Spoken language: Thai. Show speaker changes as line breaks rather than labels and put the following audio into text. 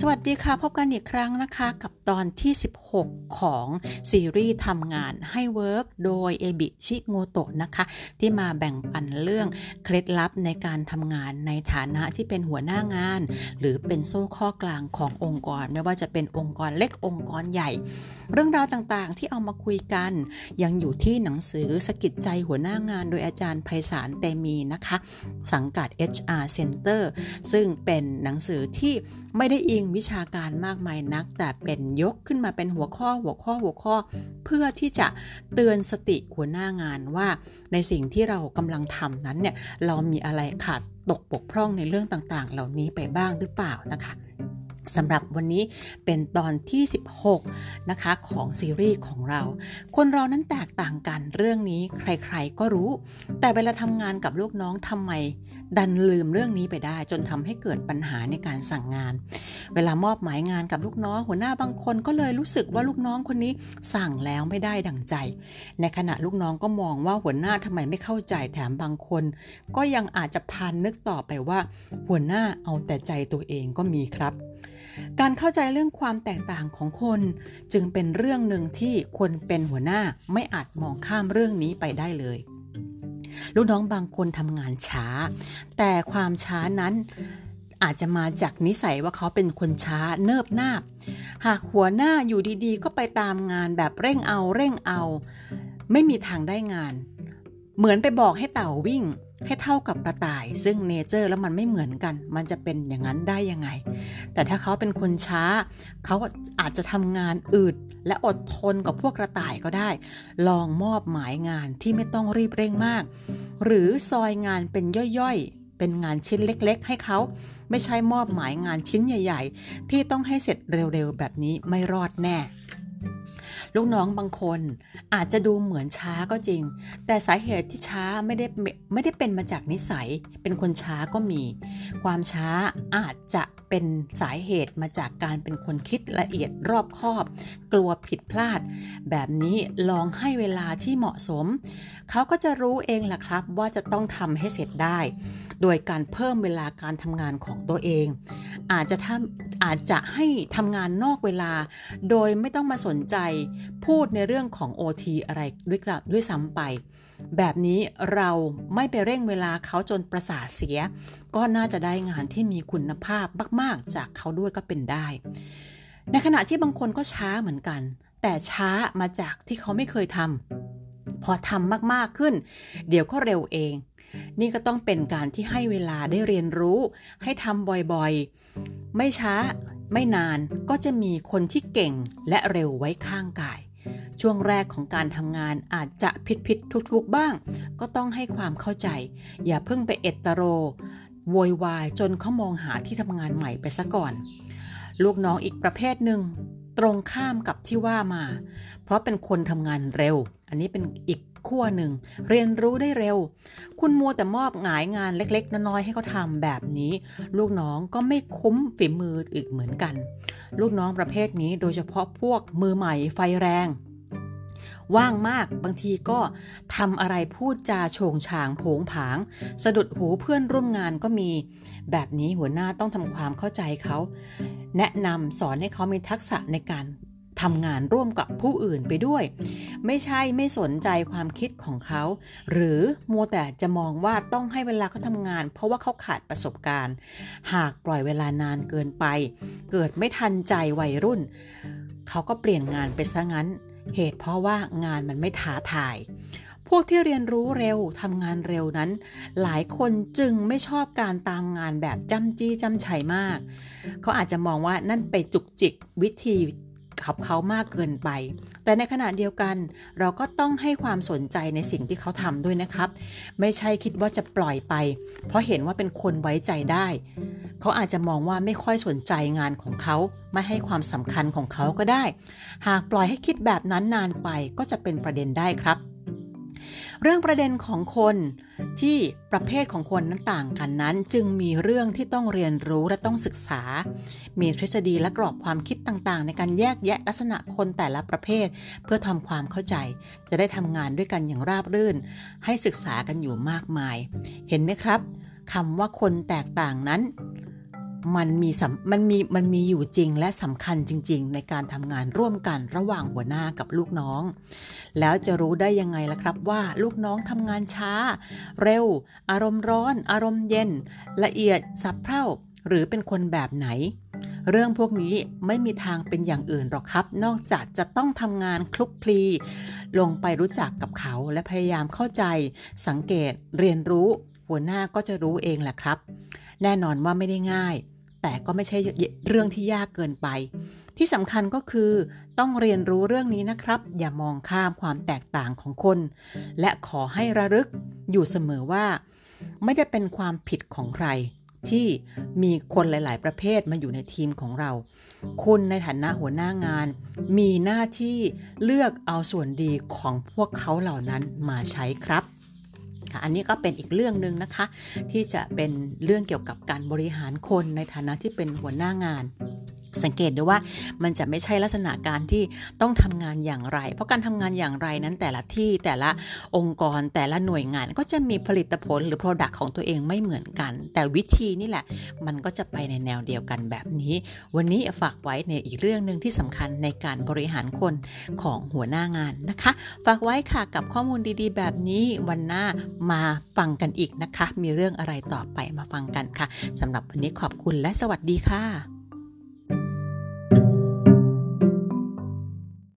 สวัสดีค่ะ พบกันอีกครั้งนะคะกับตอนที่ 16 ของซีรีส์ทำงานให้ work โดยเอบิชิโงโตะนะคะ ที่มาแบ่งปันเรื่องเคล็ดลับในการทำงานในฐานะที่เป็นหัวหน้างาน หรือเป็นโซ่ข้อกลางขององค์กร ไม่ว่าจะเป็นองค์กรเล็กองค์กรใหญ่ เรื่องราวต่างๆที่เอามาคุยกัน ยังอยู่ที่หนังสือสกิดใจหัวหน้างาน โดยอาจารย์ไพศาลเตมีนะคะ สังกัด HR Center ซึ่งเป็นหนังสือที่ไม่ได้อิงวิชาการมากมายนัก แต่เป็นยกขึ้นมาเป็นหัวข้อหัวข้อหัวข้อ เพื่อที่จะเตือนสติหัวหน้างานว่า ในสิ่งที่เรากำลังทำนั้นเนี่ยเรามีอะไรขาดตกบกพร่องในเรื่องต่างๆ เหล่านี้ไปบ้างหรือเปล่านะคะ สำหรับวันนี้เป็นตอนที่ 16 นะคะของซีรีส์ของเรา คนเรานั้นแตกต่างกันเรื่องนี้ใครๆก็รู้ แต่เวลาทำงานกับลูกน้องทำไมดันลืมเรื่องนี้ไปได้ จนทำให้เกิดปัญหาในการสั่งงาน เวลามอบหมายงานกับลูกน้อง หัวหน้าบางคนก็เลยรู้สึกว่าลูกน้องคนนี้สั่งแล้วไม่ได้ดังใจ ในขณะลูกน้องก็มองว่าหัวหน้าทำไมไม่เข้าใจแถมบางคน ก็ยังอาจจะพานนึกต่อไปว่า หัวหน้าเอาแต่ใจตัวเองก็มีครับ การเข้าใจเรื่องความแตกต่างของคน จึงเป็นเรื่องหนึ่งที่คนเป็นหัวหน้าไม่อาจมองข้ามเรื่องนี้ไปได้เลย ลูกน้องบางคนทำงานช้า แต่ความช้านั้นอาจจะมาจากนิสัยว่าเขาเป็นคนช้าเนิบนาบ หากหัวหน้าอยู่ดีๆ ก็ไปตามงานแบบเร่งเอาเร่งเอา ไม่มีทางได้งาน เหมือนไปบอกให้เต่าวิ่งให้เท่ากับกระต่าย ซึ่งเนเจอร์แล้วมันไม่เหมือนกัน มันจะเป็นอย่างนั้นได้ยังไง แต่ถ้าเขาเป็นคนช้า เขาอาจจะทำงานอืดและอดทนกับพวกกระต่ายก็ได้ ลองมอบหมายงานที่ไม่ต้องรีบเร่งมาก หรือซอยงานเป็นย่อยๆ เป็นงานชิ้นเล็กๆ ให้เขา ไม่ใช่มอบหมายงานชิ้นใหญ่ ๆ ที่ต้องให้เสร็จเร็วๆ แบบนี้ไม่รอดแน่ ลูกน้องบางคนอาจจะดูเหมือนช้าก็จริง แต่สาเหตุที่ช้าไม่ได้ไม่ได้เป็นมาจากนิสัย เป็นคนช้าก็มี ความช้าอาจจะเป็นสาเหตุมาจากการเป็นคนคิดละเอียดรอบคอบ กลัวผิดพลาด แบบนี้ลองให้เวลาที่เหมาะสม เขาก็จะรู้เองล่ะครับว่าจะต้องทำให้เสร็จได้โดยการเพิ่มเวลาการทำงานของตัวเอง อาจจะทำอาจจะให้ทำงานนอกเวลา โดยไม่ต้องมาสนใจพูดในเรื่องของ OT อะไรด้วยด้วยซ้ำไป แบบนี้เราไม่ไปเร่งเวลาเขาจนประสาทเสีย ก็น่าจะได้งานที่มีคุณภาพมาก ๆ จากเขาด้วยก็เป็นได้ ในขณะที่บางคนก็ช้าเหมือนกัน แต่ช้ามาจากที่เขาไม่เคยทำพอทำมาก ๆ ขึ้น เดี๋ยวก็เร็วเอง นี่ก็ต้องเป็นการที่ให้เวลาได้เรียนรู้ ให้ทำบ่อยๆ ไม่ช้าไม่นานก็จะมีคนที่เก่งและเร็วไว้ข้างกาย ช่วงแรกของการทำงานอาจจะผิดผิดทุกทุกบ้าง ก็ต้องให้ความเข้าใจ อย่าเพิ่งไปเอตโตรโวยวายจนเขามองหาที่ทำงานใหม่ไปซะก่อน ลูกน้องอีกประเภทหนึ่งตรงข้ามกับที่ว่ามา เพราะเป็นคนทำงานเร็ว อันนี้เป็นอีก ขั้วหนึ่ง เรียนรู้ได้เร็ว คุณมัวแต่มอบหงายงานเล็ก ๆน้อยๆให้เขาทำแบบนี้ ลูกน้องก็ไม่คุ้มฝีมืออีกเหมือนกัน ลูกน้องประเภทนี้โดยเฉพาะพวกมือใหม่ไฟแรง ว่างมากบางทีก็ทำอะไรพูดจาโฉงฉางโผงผาง สะดุดหูเพื่อนร่วมงานก็มี แบบนี้หัวหน้าต้องทำความเข้าใจเขา แนะนำสอนให้เขามีทักษะในการ ทำงานร่วมกับผู้อื่นไปด้วย ไม่ใช่ไม่สนใจความคิดของเขา หรือมัวแต่จะมองว่าต้องให้เวลาเขาทำงาน เพราะว่าเขาขาดประสบการณ์ หากปล่อยเวลานานเกินไป เกิดไม่ทันใจวัยรุ่น เขาก็เปลี่ยนงานไปซะงั้น เหตุเพราะว่างานมันไม่ท้าทายพวกที่เรียนรู้เร็วทำงานเร็วนั้น หลายคนจึงไม่ชอบการตามงานแบบจ้ำจี้จ้ำชัยมาก เขาอาจจะมองว่านั่นไปจุกจิกวิธี ขับเขามากเกินไป แต่ในขณะเดียวกัน เราก็ต้องให้ความสนใจในสิ่งที่เขาทำด้วยนะครับ ไม่ใช่คิดว่าจะปล่อยไป เพราะเห็นว่าเป็นคนไว้ใจได้ เขาอาจจะมองว่าไม่ค่อยสนใจงานของเขา ไม่ให้ความสำคัญของเขาก็ได้ หากปล่อยให้คิดแบบนั้นนานไปก็จะเป็นประเด็นได้ครับ เรื่องประเด็นของคนที่ประเภทของคนนั้นต่างกันนั้น จึงมีเรื่องที่ต้องเรียนรู้และต้องศึกษา มีทฤษฎีและกรอบความคิดต่างๆ ในการแยกแยะลักษณะคนแต่ละประเภท เพื่อทำความเข้าใจ จะได้ทำงานด้วยกันอย่างราบรื่น ให้ศึกษากันอยู่มากมาย เห็นไหมครับคำว่าคนแตกต่างนั้น มันมีมันมีมันมีอยู่จริงและสำคัญจริง ๆ ในการทำงานร่วมกันระหว่างหัวหน้ากับลูกน้อง แล้วจะรู้ได้ยังไงล่ะครับว่าลูกน้องทำงานช้า เร็ว อารมณ์ร้อน อารมณ์เย็น ละเอียดสับเพร่าหรือเป็นคนแบบไหน เรื่องพวกนี้ไม่มีทางเป็นอย่างอื่นหรอกครับ นอกจากจะต้องทำงานคลุกคลี ลงไปรู้จักกับเขาและพยายามเข้าใจ สังเกตเรียนรู้ หัวหน้าก็จะรู้เองแหละครับ แน่นอนว่าไม่ได้ง่าย แต่ก็ไม่ใช่เรื่องที่ยากเกินไป ที่สำคัญก็คือต้องเรียนรู้เรื่องนี้นะครับ อย่ามองข้ามความแตกต่างของคน และขอให้ระลึกอยู่เสมอว่า ไม่ได้เป็นความผิดของใคร ที่มีคนหลาย ๆ ประเภทมาอยู่ในทีมของเรา คุณในฐานะหัวหน้างาน มีหน้าที่เลือกเอาส่วนดีของพวกเขาเหล่านั้นมาใช้ครับ อันนี้ก็เป็นอีกเรื่องหนึ่งนะคะ ที่จะเป็นเรื่องเกี่ยวกับการบริหารคนในฐานะที่เป็นหัวหน้างาน สังเกตดูว่ามันจะไม่ใช่ลักษณะการที่ต้องทำงานอย่างไร เพราะการทำงานอย่างไรนั้นแต่ละที่แต่ละองค์กรแต่ละหน่วยงานก็จะมีผลิตผลหรือ Product ของตัวเองไม่เหมือนกัน แต่วิธีนี่แหละ มันก็จะไปในแนวเดียวกันแบบนี้ วันนี้ฝากไว้ในอีกเรื่องหนึ่งที่สำคัญในการบริหารคนของหัวหน้างานนะคะ ฝากไว้ค่ะกับข้อมูลดีๆ แบบนี้วันหน้ามาฟังกันอีกนะคะ มีเรื่องอะไรต่อไปมาฟังกันค่ะสำหรับวันนี้ขอบคุณและสวัสดีค่ะ